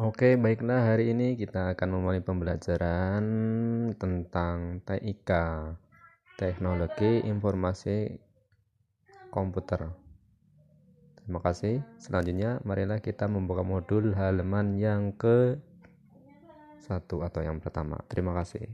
Oke, baiklah hari ini kita akan memulai pembelajaran tentang TIK, Teknologi Informasi Komputer. Terima kasih. Selanjutnya, marilah kita membuka modul halaman yang ke satu atau yang pertama. Terima kasih.